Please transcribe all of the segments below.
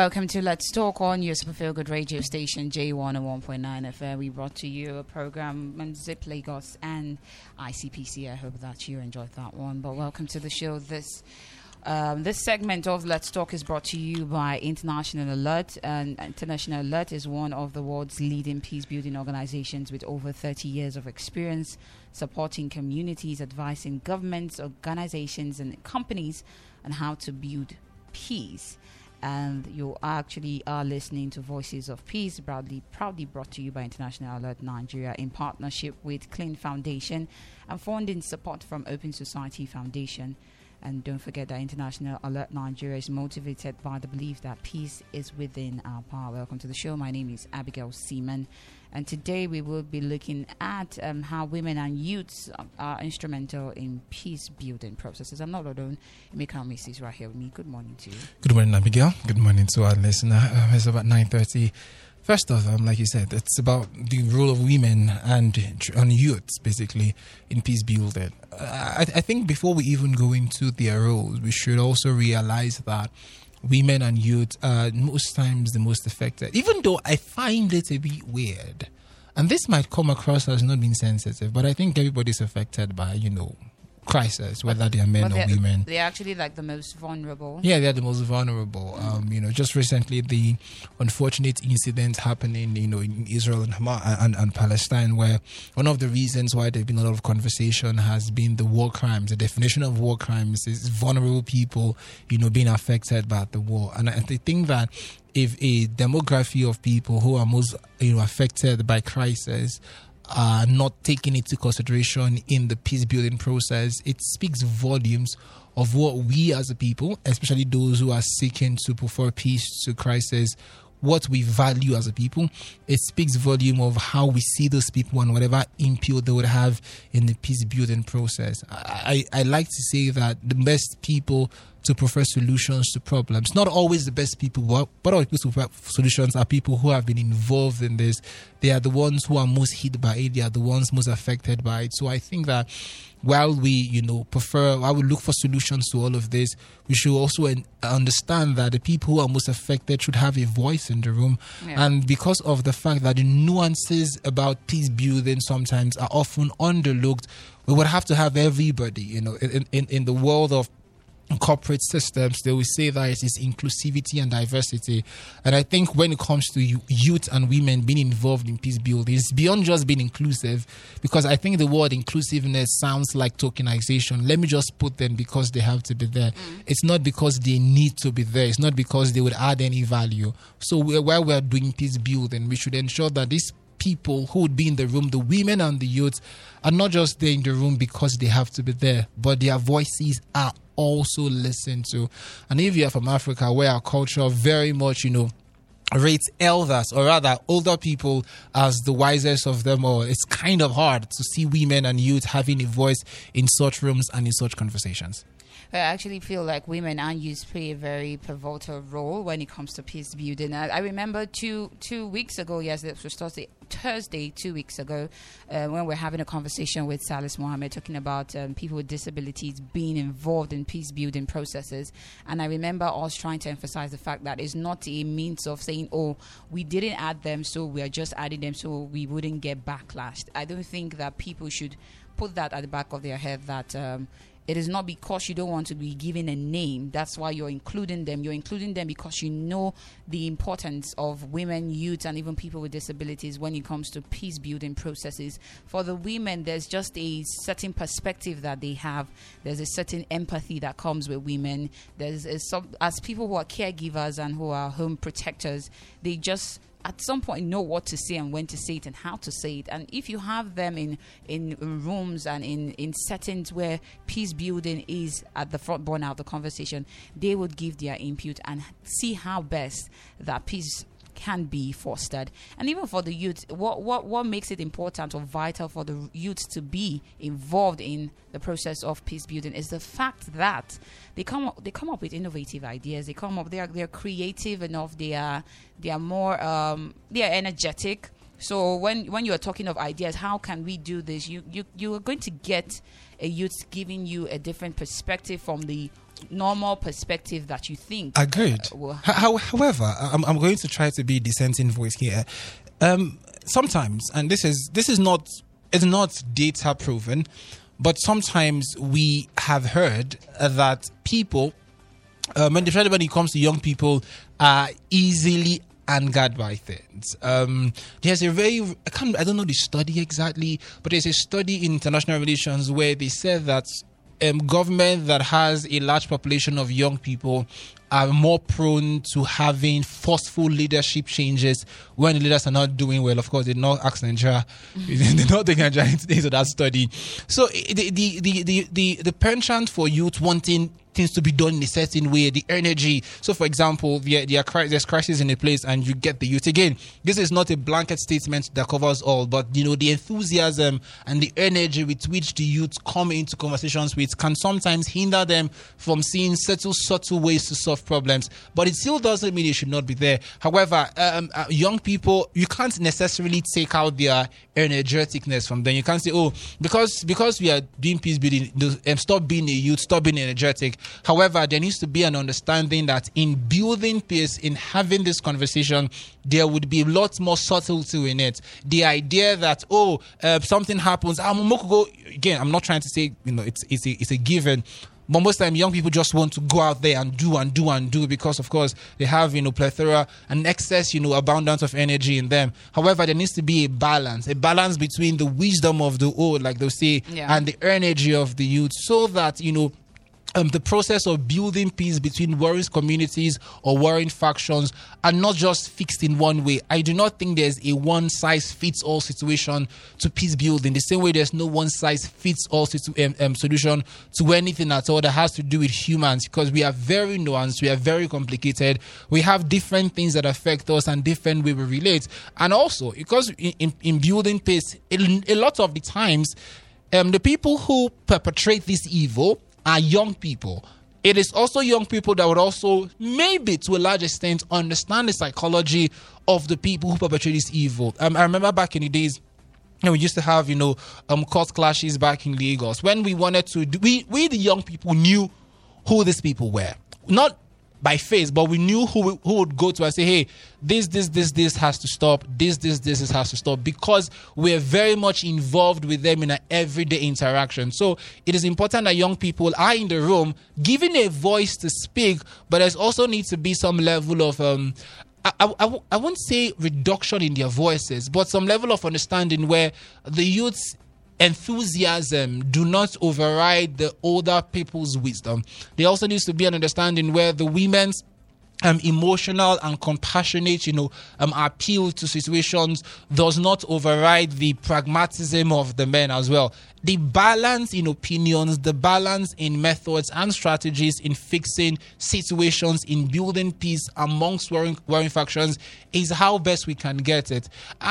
Welcome to Let's Talk on your Super Feel Good radio station, J101.9 FM. We brought to you a program on Zip Lagos and ICPC. I hope that you enjoyed that one. But welcome to the show. This um, this segment of Let's Talk is brought to you by International Alert. And International Alert is one of the world's leading peace building organizations with over 30 years of experience supporting communities, advising governments, organizations, and companies on how to build peace and you actually are listening to Voices of Peace, proudly, proudly brought to you by International Alert Nigeria in partnership with CLEEN Foundation and funding support from Open Society Foundation. And don't forget that International Alert Nigeria is motivated by the belief that peace is within our power. Welcome to the show. My name is Abigail Siman. And today we will be looking at um, how women and youths are instrumental in peace building processes. I'm not alone. Emeka Umesi is right here with me. Good morning to you. Good morning, Abigail. Good morning to our listener. Um, it's about 9.30. First off, um, like you said, it's about the role of women and, and youths, basically, in peace building. I, I think before we even go into their roles, we should also realize that women and youth are most times the most affected. Even though I find it a bit weird, and this might come across as not being sensitive, but I think everybody's affected by, you know, crisis, whether they are men or women. They're actually like the most vulnerable. Yeah, they're the most vulnerable. Um, you know, just recently the unfortunate incident happening, you know, in Israel and Hamas and, and Palestine, where one of the reasons why there's been a lot of conversation has been the war crimes. The definition of war crimes is vulnerable people, you know, being affected by the war. And I, I think that if a demography of people who are most, you know, affected by crisis are not taken into consideration in the peace building process, it speaks volumes of what we as a people, especially those who are seeking to prefer peace to crisis, what we value as a people. It speaks volume of how we see those people and whatever input they would have in the peace building process. I, I, like to say that the best people to prefer solutions to problems. Not always the best people, but, but prefer solutions are people who have been involved in this. They are the ones who are most hit by it. They are the ones most affected by it. So I think that while we, you know, prefer, while we look for solutions to all of this, we should also en- understand that the people who are most affected should have a voice in the room. Yeah. And because of the fact that the nuances about peace building sometimes are often underlooked, we would have to have everybody, you know, in, in, in the world of corporate systems, they will say that it is inclusivity and diversity. And I think when it comes to youth and women being involved in peace building, it's beyond just being inclusive, because I think the word inclusiveness sounds like tokenization. Let me just put them because they have to be there. Mm. It's not because they need to be there. It's not because they would add any value. So while we're doing peace building, we should ensure that these people who would be in the room, the women and the youths, are not just there in the room because they have to be there, but their voices are also listened to. And if you are from Africa, where our culture very much, you know, rates elders or rather older people as the wisest of them all, it's kind of hard to see women and youth having a voice in such rooms and in such conversations. I actually feel like women and youth play a very pivotal role when it comes to peace building. I, I remember two two weeks ago, yes, this was Thursday, Thursday two weeks ago, uh, when we are having a conversation with Salis Mohammed talking about um, people with disabilities being involved in peace building processes. And I remember us trying to emphasize the fact that it's not a means of saying, oh, we didn't add them, so we are just adding them so we wouldn't get backlash. I don't think that people should put that at the back of their head that um, it is not because you don't want to be given a name. That's why you're including them. You're including them because you know the importance of women, youth, and even people with disabilities when it comes to peace building processes. For the women, there's just a certain perspective that they have. There's a certain empathy that comes with women. There's a, as people who are caregivers and who are home protectors, they just at some point know what to say and when to say it and how to say it. And if you have them in in rooms and in in settings where peace building is at the front burner of the conversation, they would give their input and see how best that peace can be fostered. And even for the youth, what, what, what makes it important or vital for the youth to be involved in the process of peace building is the fact that they come up, they come up with innovative ideas. They come up, they are, they're creative enough. They are, they are more, um, they are energetic. So when, when you are talking of ideas, how can we do this? You, you, you are going to get a youth giving you a different perspective from the normal perspective that you think. Agreed. Uh, will How, however, I'm, I'm going to try to be dissenting voice here. Um, sometimes, and this is this is not it's not data proven, but sometimes we have heard uh, that people, um, and especially when it comes to young people, are easily angered by things. Um, there's a very I can't I don't know the study exactly, but there's a study in international relations where they said that um, government that has a large population of young people are more prone to having forceful leadership changes when the leaders are not doing well. Of course, they did not ask Nigeria, they did not take Nigeria into that study. So the the the the the, the penchant for youth wanting things to be done in a certain way, the energy. So, for example, are, there's crisis in a place and you get the youth. Again, this is not a blanket statement that covers all, but, you know, the enthusiasm and the energy with which the youth come into conversations with can sometimes hinder them from seeing subtle, subtle ways to solve problems. But it still doesn't mean it should not be there. However, um, uh, young people, you can't necessarily take out their energeticness from them. You can't say, oh, because because we are doing peace building, um, stop being a youth, stop being energetic. However, there needs to be an understanding that in building peace, in having this conversation, there would be lots more subtlety in it. The idea that oh, uh, something happens, I'm go again. I'm not trying to say you know it's it's a, it's a given. But most time, young people just want to go out there and do and do and do because, of course, they have you know plethora and excess, you know, abundance of energy in them. However, there needs to be a balance, a balance between the wisdom of the old, like they'll say, Yeah. and the energy of the youth, so that you know um, the process of building peace between warring communities or warring factions are not just fixed in one way. I do not think there's a one size fits all situation to peace building. The same way there's no one size fits all situ- um, um, solution to anything at all that has to do with humans because we are very nuanced, we are very complicated, we have different things that affect us and different way we relate. And also, because in, in, in building peace, a, a lot of the times, um, the people who perpetrate this evil are young people. It is also young people that would also, maybe to a large extent, understand the psychology of the people who perpetrate this evil. Um, I remember back in the days, know, we used to have, you know, um, court clashes back in Lagos. When we wanted to, do, we, we the young people knew who these people were. Not by face, but we knew who who would go to and say, "Hey, this, this, this, this has to stop. This, this, this, this has to stop," because we're very much involved with them in an everyday interaction. So it is important that young people are in the room, giving a voice to speak, but there's also needs to be some level of um, I, I, I won't say reduction in their voices, but some level of understanding where the youth's enthusiasm do not override the older people's wisdom. There also needs to be an understanding where the women's um, emotional and compassionate, you know, um, appeal to situations does not override the pragmatism of the men as well. The balance in opinions, the balance in methods and strategies in fixing situations, in building peace amongst warring, warring factions is how best we can get it.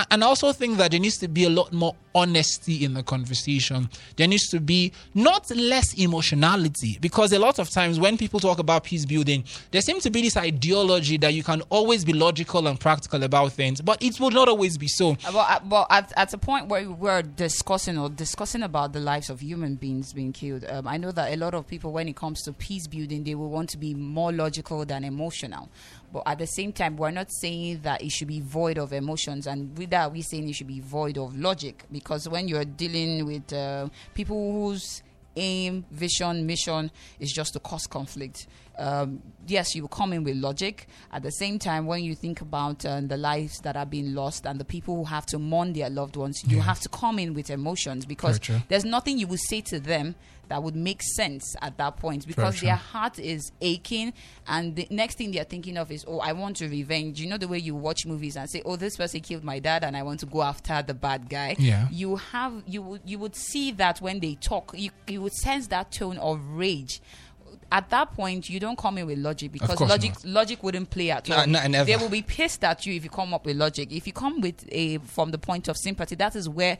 And I also think that there needs to be a lot more honesty in the conversation. There needs to be not less emotionality because a lot of times when people talk about peace building, there seems to be this ideology that you can always be logical and practical about things, but it will not always be so. Well, at, well, at, at a point where we're discussing or discussing about the lives of human beings being killed, um, I know that a lot of people, when it comes to peace building, they will want to be more logical than emotional. But at the same time, we're not saying that it should be void of emotions, and with that, we're saying it should be void of logic. Because when you're dealing with uh, people whose aim, vision, mission is just to cause conflict. Um, yes, you will come in with logic. At the same time, when you think about uh, the lives that are being lost and the people who have to mourn their loved ones, you Yeah. have to come in with emotions because there's nothing you would say to them that would make sense at that point because their heart is aching and the next thing they're thinking of is oh i want to revenge you know the way you watch movies and say oh this person killed my dad and i want to go after the bad guy Yeah. you have you would you would see that when they talk you, you would sense that tone of rage at that point you don't come in with logic because logic not. logic wouldn't play at all no, they will be pissed at you if you come up with logic if you come with a from the point of sympathy that is where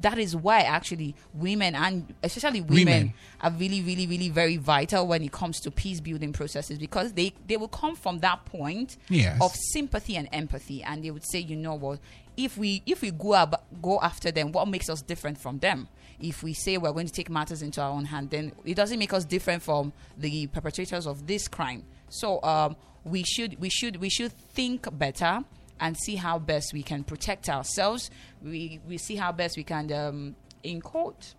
that is why actually women and especially women, Women. are really really really very vital when it comes to peace building processes because they they will come from that point Yes. of sympathy and empathy and they would say you know what if we if we go ab- go after them what makes us different from them if we say we're going to take matters into our own hand then it doesn't make us different from the perpetrators of this crime. So um we should we should we should think better and see how best we can protect ourselves. We we see how best we can um in court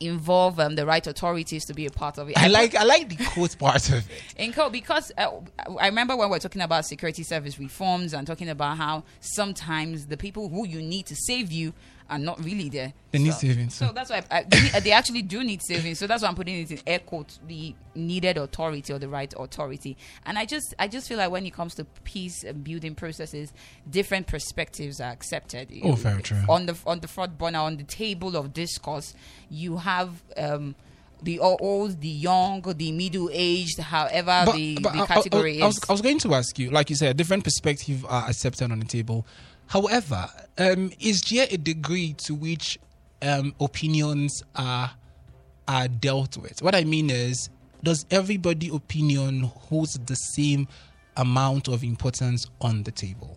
involve um, the right authorities to be a part of it. I put- like I like the quote part of it. in co- because uh, I remember when we are talking about security service reforms and talking about how sometimes the people who you need to save you are not really there. They need so, saving, So so- that's why I, they, they actually do need saving. So that's why I'm putting it in air quotes: the needed authority or the right authority. And I just I just feel like when it comes to peace and building processes, different perspectives are accepted. Oh, very true. On the on the front burner, on the table of discourse, you have. Um, the old, the young, the middle-aged, however the, but the I- I- category I, was. I was going to ask you, like you said, different perspectives are accepted on the table. However, um, is there a degree to which um, opinions are are dealt with? What I mean is, does everybody' opinion hold the same amount of importance on the table?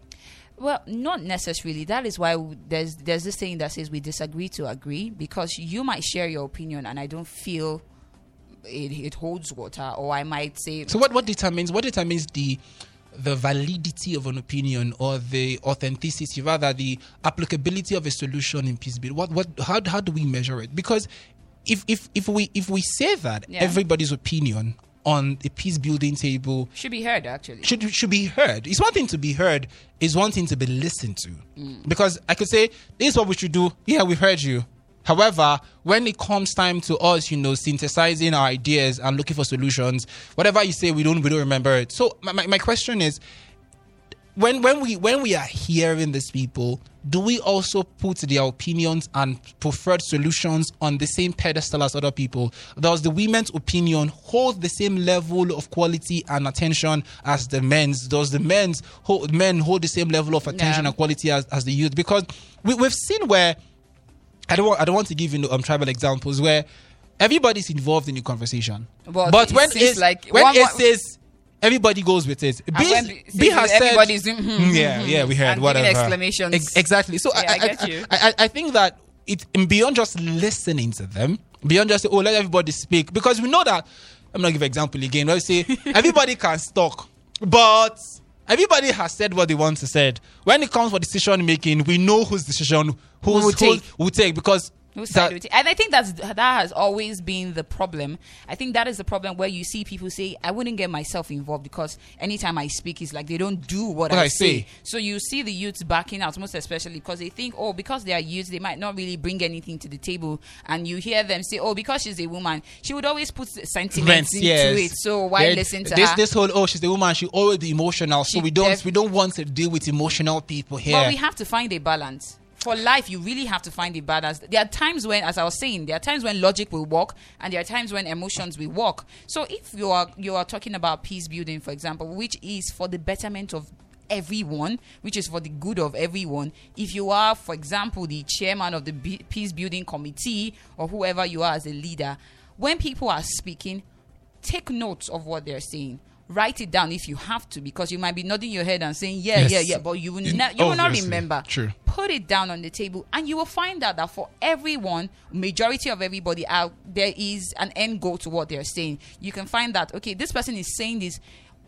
Well, not necessarily. That is why there's there's this saying that says we disagree to agree because you might share your opinion and I don't feel it, it holds water, or I might say So what, what determines what determines the the validity of an opinion or the authenticity, rather the applicability of a solution in peace building? What what how how do we measure it? Because if if if we if we say that Yeah. everybody's opinion on the peace building table should be heard actually. should should be heard. It's one thing to be heard, it's one thing to be listened to. Mm. Because I could say, this is what we should do. Yeah, we've heard you. However, when it comes time to us, you know, synthesizing our ideas and looking for solutions, whatever you say, we don't we don't remember it. So my, my, my question is when when we when we are hearing these people, do we also put their opinions and preferred solutions on the same pedestal as other people? Does the women's opinion hold the same level of quality and attention as the men's? Does the men's hold, men hold the same level of attention No. and quality as, as the youth? Because we, we've seen where I don't want, I don't want to give you um, tribal examples where everybody's involved in the conversation, But but when it's like when one- it says everybody goes with it. B, when B, B- has said, doing, hmm, hmm, yeah, hmm, yeah, we heard and whatever exclamations. Ex- exactly. So Yeah, I, I get you. I, I, I think that it beyond just listening to them, beyond just oh, let everybody speak, because we know that. I'm not give example again. Let's say everybody can talk, but everybody has said what they want to said. When it comes for decision making, we know whose decision who will take will take because Whose that- side would it- and I think that's that has always been the problem. I think that is the problem where you see people say, "I wouldn't get myself involved because anytime I speak, it's like they don't do what, What I, I say. say. So you see the youths backing out, most especially because they think, "Oh, because they are youths, they might not really bring anything to the table." And you hear them say, "Oh, because she's a woman, she would always put sentiments into yes. it. So why There- listen to this, her?" This whole oh she's the woman she always be emotional so She we don't def- we don't want to deal with emotional people here. But we have to find a balance. For life, you really have to find the balance. There are times when, as I was saying, there are times when logic will work, and there are times when emotions will work. So, if you are you are talking about peace building, for example, which is for the betterment of everyone, which is for the good of everyone. If you are, for example, the chairman of the peace building committee or whoever you are as a leader, when people are speaking, take notes of what they're saying. Write it down if you have to, because you might be nodding your head and saying, "Yeah, Yes. yeah, yeah," but you will, ne- you will not remember. True. Put it down on the table, and you will find out that for everyone, majority of everybody out there is an end goal to what they're saying. You can find that okay, this person is saying this,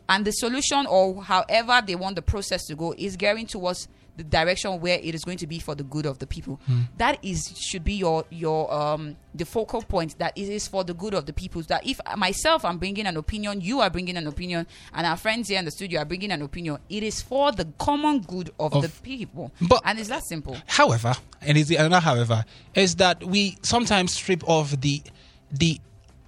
and the solution or however they want the process to go is gearing towards the direction where it is going to be for the good of the people. Hmm. That is should be your your um the focal point. That it is for the good of the people. That if myself I'm bringing an opinion, you are bringing an opinion, and our friends here in the studio are bringing an opinion. It is for the common good of, Of- the people. But- and it's that simple. However, and is another however, is that we sometimes strip off the the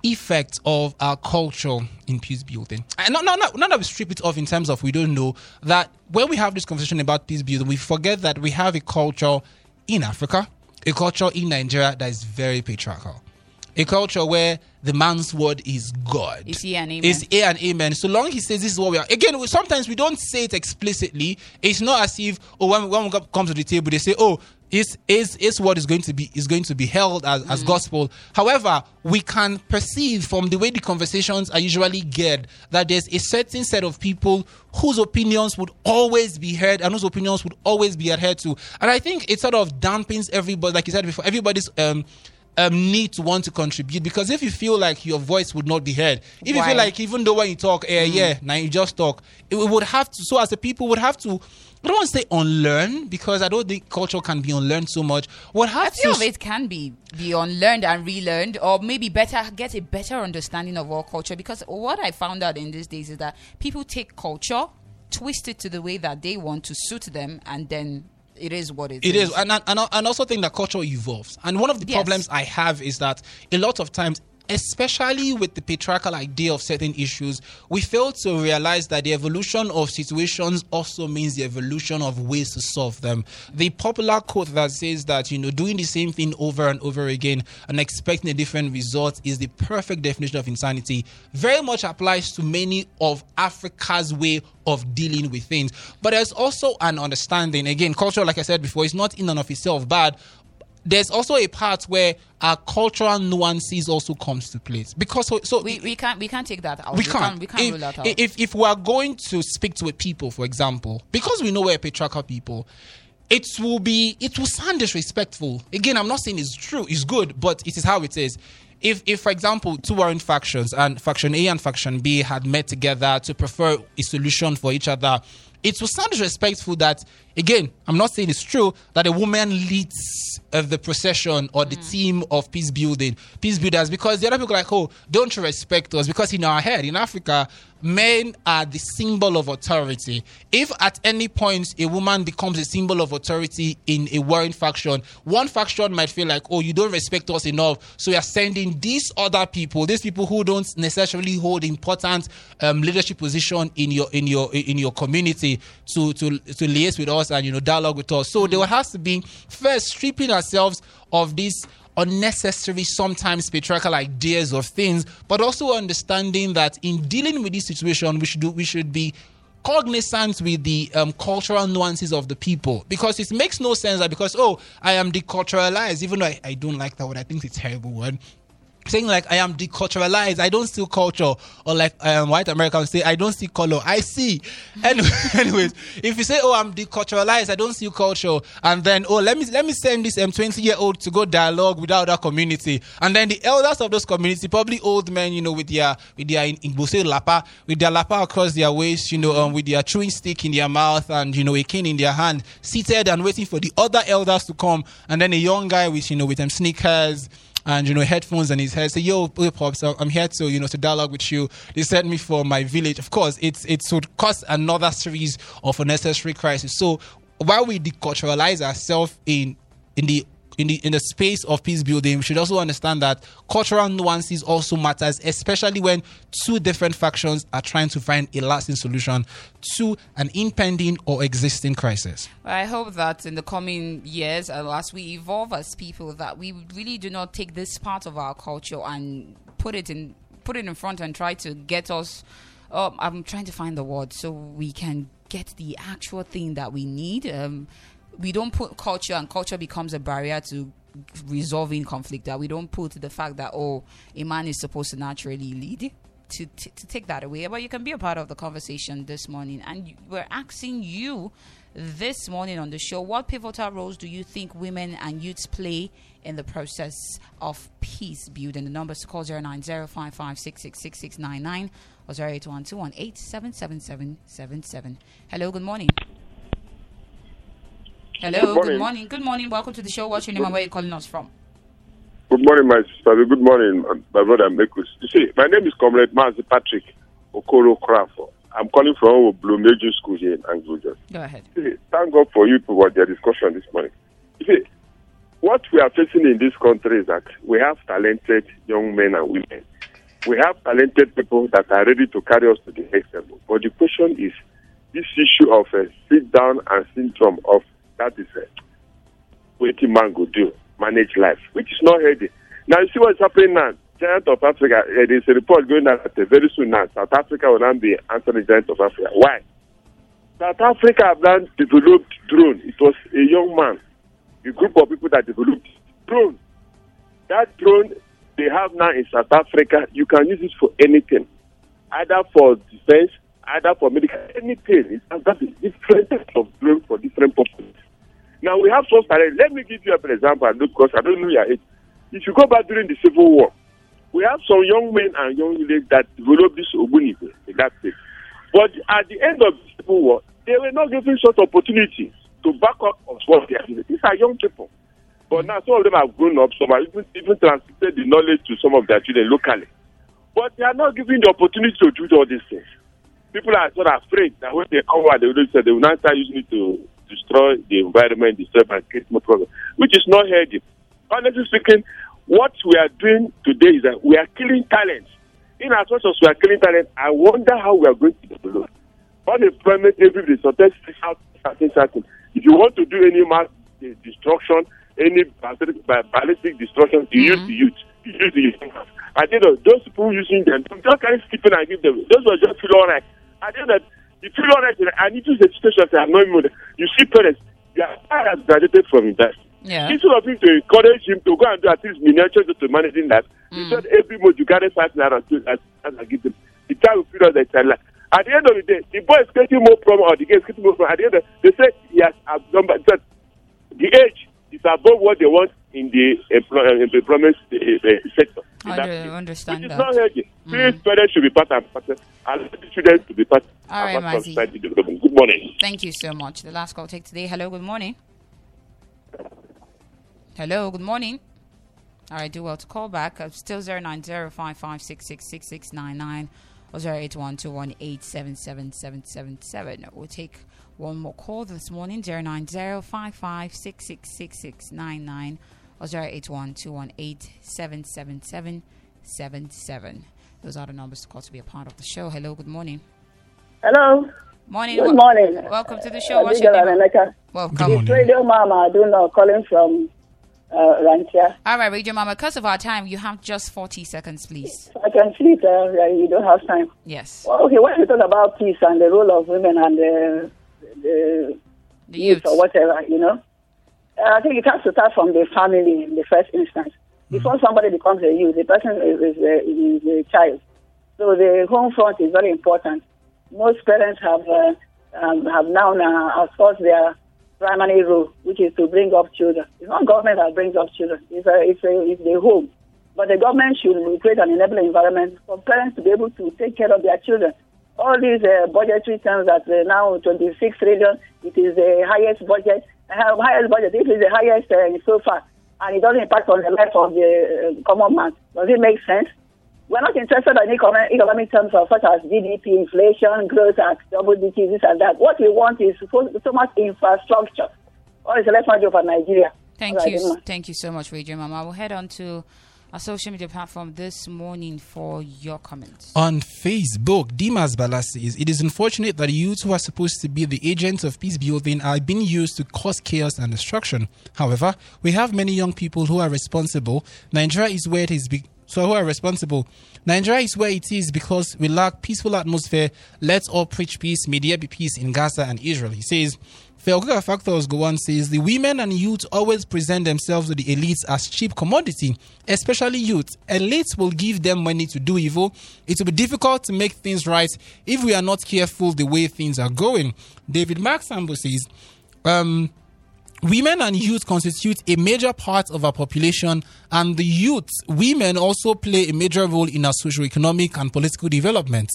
effect of our culture in peace building. And not, not, not, not that we strip it off in terms of we don't know that when we have this conversation about peace building, we forget that we have a culture in Africa, a culture in Nigeria that is very patriarchal. A culture where the man's word is God. Is he an amen? Is a and amen. So long he says this is what we are. Again, sometimes we don't say it explicitly. It's not as if oh when, when we come to the table they say oh is is is what is going to be is going to be held as, as gospel. However, we can perceive from the way the conversations are usually geared that there's a certain set of people whose opinions would always be heard and whose opinions would always be adhered to. And I think it sort of dampens everybody, like you said before, everybody's um um, need to want to contribute because if you feel like your voice would not be heard, if you feel like even though when you talk, eh, yeah, now you just talk, it would have to. So as a people, would have to. I don't want to say unlearn because I don't think culture can be unlearned so much. What have I feel to. it can be be unlearned and relearned, or maybe better get a better understanding of our culture. Because what I found out in these days is that people take culture, twist it to the way that they want to suit them, and then it is what it It is. is, and, and and and also think that culture evolves. And one of the Yes. problems I have is that a lot of times, especially with the patriarchal idea of certain issues, we fail to realize that the evolution of situations also means the evolution of ways to solve them. The popular quote that says that you know doing the same thing over and over again and expecting a different result is the perfect definition of insanity. Very much applies to many of Africa's way of dealing with things. But there's also an understanding. Again, culture, like I said before, is not in and of itself bad. There's also a part where our cultural nuances also comes to place because so, so we, we can't we can't take that out. we can't. we can't if, rule that out. If, if we are going to speak to a people, for example, because we know we're patriarchal people, it will be it will sound disrespectful. Again, I'm not saying it's true, it's good, but it is how it is. If, if for example, two warring factions and faction A and faction B had met together to prefer a solution for each other, it will sound disrespectful that, again, I'm not saying it's true, that a woman leads of the procession or the mm. team of peace building, peace builders, because the other people are like, oh, don't you respect us? Because in our head, in Africa, men are the symbol of authority. If at any point a woman becomes a symbol of authority in a warring faction, one faction might feel like, oh, you don't respect us enough. So we are sending these other people, these people who don't necessarily hold important um, leadership position in your in your in your community to to to liaise with us and you know dialogue with us. So there has to be first stripping ourselves of this unnecessary, sometimes patriarchal ideas of things, but also understanding that in dealing with this situation, we should do, we should be cognizant with the um, cultural nuances of the people. Because it makes no sense that because oh I am deculturalized, even though I, I don't like that word, I think it's a terrible word saying like I am deculturalized, I don't see culture, or like um, white Americans say I don't see color, I see. Anyway, anyways, if you say oh I'm deculturalized, I don't see culture, and then oh let me let me send this um 20 year old to go dialogue with our community, and then the elders of those community, probably old men, you know, with their with their in Igbo say lapa, with their lapa across their waist, you know, um, with their chewing stick in their mouth and you know a cane in their hand, seated and waiting for the other elders to come, and then a young guy with you know with them sneakers and you know headphones on his head say yo pops i'm here to you know to dialogue with you. They sent me for my village. Of course it's it would cause another series of unnecessary crisis so while we deculturalize ourselves in in the in the in the space of peace building, we should also understand that cultural nuances also matters, especially when two different factions are trying to find a lasting solution to an impending or existing crisis. I hope that in the coming years, uh, as we evolve as people, that we really do not take this part of our culture and put it in put it in front and try to get us. Um, I'm trying to find the word so we can get the actual thing that we need. Um, we don't put culture, and culture becomes a barrier to resolving conflict. That we don't put the fact that oh, a man is supposed to naturally lead to, to, to take that away. But you can be a part of the conversation this morning. And we're asking you this morning on the show what pivotal roles do you think women and youths play in the process of peace building? The numbers to call 09055666699 or 08121877777. Hello, good morning. Hello, Good good morning. morning. Good morning. Welcome to the show. What's your name and where you calling us from? Good morning, my sister. Good morning, um, my brother Mekus. You see, my name is Comrade Mazi Patrick Okoro Crafo. I'm calling from Blue Major School here in Anglo Go ahead. See, thank God for you for their discussion this morning. You see, what we are facing in this country is that we have talented young men and women. We have talented people that are ready to carry us to the next level. But the question is this issue of a sit down and syndrome of that is uh, waiting man go do, manage life, which is not healthy. Now, you see what's happening now. Giant of Africa, uh, there's a report going out that uh, very soon now, South Africa will now be answering Giant of Africa. Why? South Africa have now developed drone. It was a young man, a group of people that developed drone. That drone they have now in South Africa, you can use it for anything, either for defense, either for medical, anything. It's got different types of drone for different purposes. Now we have some talent. Let me give you an example, because I don't know your age. If you go back during the Civil War, we have some young men and young ladies that developed this Ogbunigwe in that place. But at the end of the Civil War, they were not given such opportunities to back up on what they are doing. These are young people. But now some of them have grown up, some have even, even transmitted the knowledge to some of their children locally. But they are not given the opportunity to do all these things. People are sort of afraid that when they come out, they will not start using it to destroy the environment, destroy and create more problems, which is not healthy. Honestly speaking, what we are doing today is that we are killing talent. In as much as we are killing talent, I wonder how we are going to develop. Unemployment every day, so that's something certain. If you want to do any mass destruction, any ballistic, ba- ballistic destruction, you use mm-hmm. the youth. You use the youth. I think those people using them, just kind of skipping and give them. Those were just feel all right. I think that you feel all right, and it is a situation that not even. You see parents, their child has graduated from university. Yeah. Instead of him to encourage him to go and do at least miniature to managing that, mm. instead every month you carry five naira to as, I give them. The child will feel that child. At the end of the day, the boy is getting more problem or the girl is getting more problem. At the end of they say he has abnormal that the age is above what they want in the employ, uh, employment uh, uh, sector. in I that do place. understand Which is that. not healthy. Please, parents should be part and parcel. Allow the children to be part All right, and parcel of society development. Good morning. Thank you so much. The last call take today. Hello, good morning. Hello, good morning. All right, do well to call back. Uh, still 09055666699 or 08121877777. We'll take one more call this morning 09055666699 or 08121877777. Those are the numbers to call to be a part of the show. Hello, good morning. Hello. Morning. Good morning. Welcome to the show. What's your name? and Emeka. Welcome. Good morning. Radio Mama, I do not calling from uh, Rantia. All right, Radio Mama, because of our time, you have just 40 seconds, please. I can see it, uh, you don't have time. Yes. Well, okay, when you talk about peace and the role of women and the, the The youth youth. or whatever, you know, uh, I think it has to start from the family in the first instance. Before somebody becomes a youth, the person is, is, a, is a child. So the home front is very important. Most parents have uh, um, have now uh, outsourced their primary role, which is to bring up children. It's not government that brings up children. It's a, it's a, it's the home. But the government should create an enabling environment for parents to be able to take care of their children. All these uh, budgetary terms that uh, now 26 trillion, it is the highest budget, uh, highest budget. This is the highest uh, so far, and it doesn't impact on the life of the uh, common man. Does it make sense? We're not interested in economic, economic terms of such as GDP, inflation, growth at double digits, this and that. What we want is so, so much infrastructure. What is the left hand for Nigeria? Thank you. Thank you so much, Radio Mama. We'll head on to our social media platform this morning for your comments. On Facebook, Dimas Bala says, It is unfortunate that youths who are supposed to be the agents of peace building are being used to cause chaos and destruction. However, we have many young people who are responsible. Nigeria is where it is. Be- so who are responsible? Nigeria is where it is because we lack peaceful atmosphere. Let's all preach peace. There be peace in Gaza and Israel. He says, Felguga Factors go on says the women and youth always present themselves to the elites as cheap commodity, especially youth. Elites will give them money to do evil. It will be difficult to make things right if we are not careful the way things are going. David Mark Sambo says, um, Women and youth constitute a major part of our population, and the youth, women, also play a major role in our socio-economic and political development.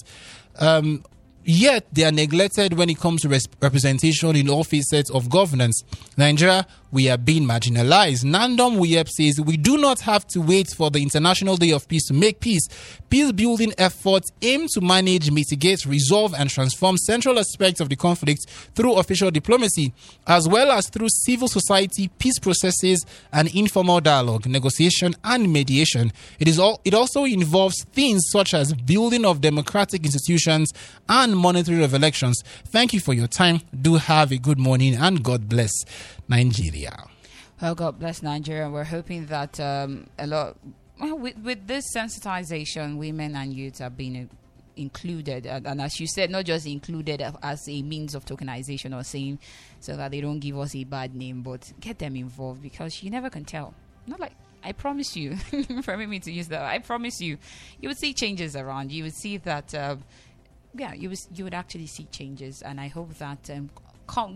Um, Yet they are neglected when it comes to res- representation in all facets of governance. Nigeria, we are being marginalized. Nandom Wiyep says we do not have to wait for the International Day of Peace to make peace. Peace building efforts aim to manage, mitigate, resolve, and transform central aspects of the conflict through official diplomacy, as well as through civil society, peace processes, and informal dialogue, negotiation, and mediation. It is all. It also involves things such as building of democratic institutions and monitoring of elections. Thank you for your time. Do have a good morning and God bless Nigeria. Well, God bless Nigeria. We're hoping that um, a lot, well, with, with this sensitization, women and youth are being uh, included. And, and as you said, not just included as a means of tokenization or saying so that they don't give us a bad name, but get them involved because you never can tell. Not like I promise you, permit me to use that. I promise you, you would see changes around. You would see that, uh, yeah, you would you would actually see changes, and I hope that um,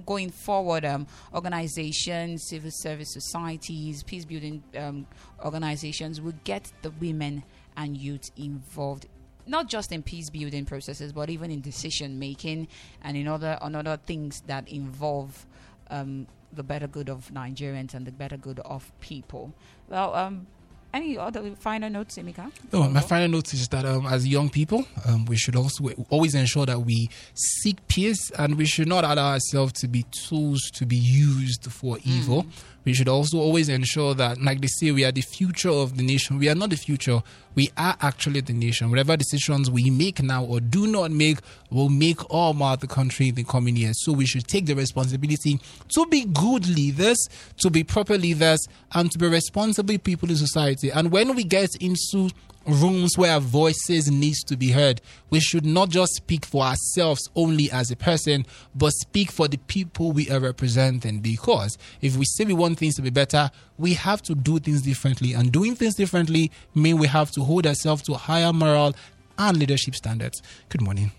going forward, um, organizations, civil service societies, peace building um, organizations will get the women and youth involved. Not just in peace building processes, but even in decision making and in other on other things that involve um, the better good of Nigerians and the better good of people. Well, um, any other final notes, Emeka? No, my final note is that um, as young people, um, we should also always ensure that we seek peace and we should not allow ourselves to be tools to be used for evil. We should also always ensure that, like they say, we are the future of the nation. We are not the future. We are actually the nation. Whatever decisions we make now or do not make will make all about the country in the coming years. So we should take the responsibility to be good leaders, to be proper leaders, and to be responsible people in society. And when we get into rooms where voices needs to be heard. We should not just speak for ourselves only as a person, but speak for the people we are representing. Because if we say we want things to be better, we have to do things differently. And doing things differently mean we have to hold ourselves to higher moral and leadership standards. Good morning.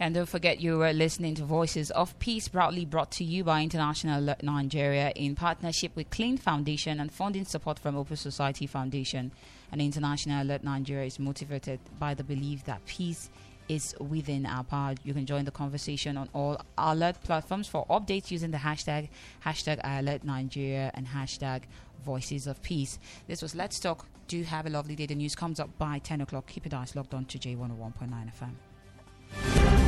And don't forget you are listening to Voices of Peace, proudly brought to you by International Alert Nigeria in partnership with CLEEN Foundation and funding support from Open Society Foundation. And International Alert Nigeria is motivated by the belief that peace is within our power. You can join the conversation on all alert platforms for updates using the hashtag hashtag alert Nigeria and hashtag voices of peace. This was Let's Talk. Do have a lovely day. The news comes up by 10 o'clock. Keep your eyes locked on to J101.9 FM.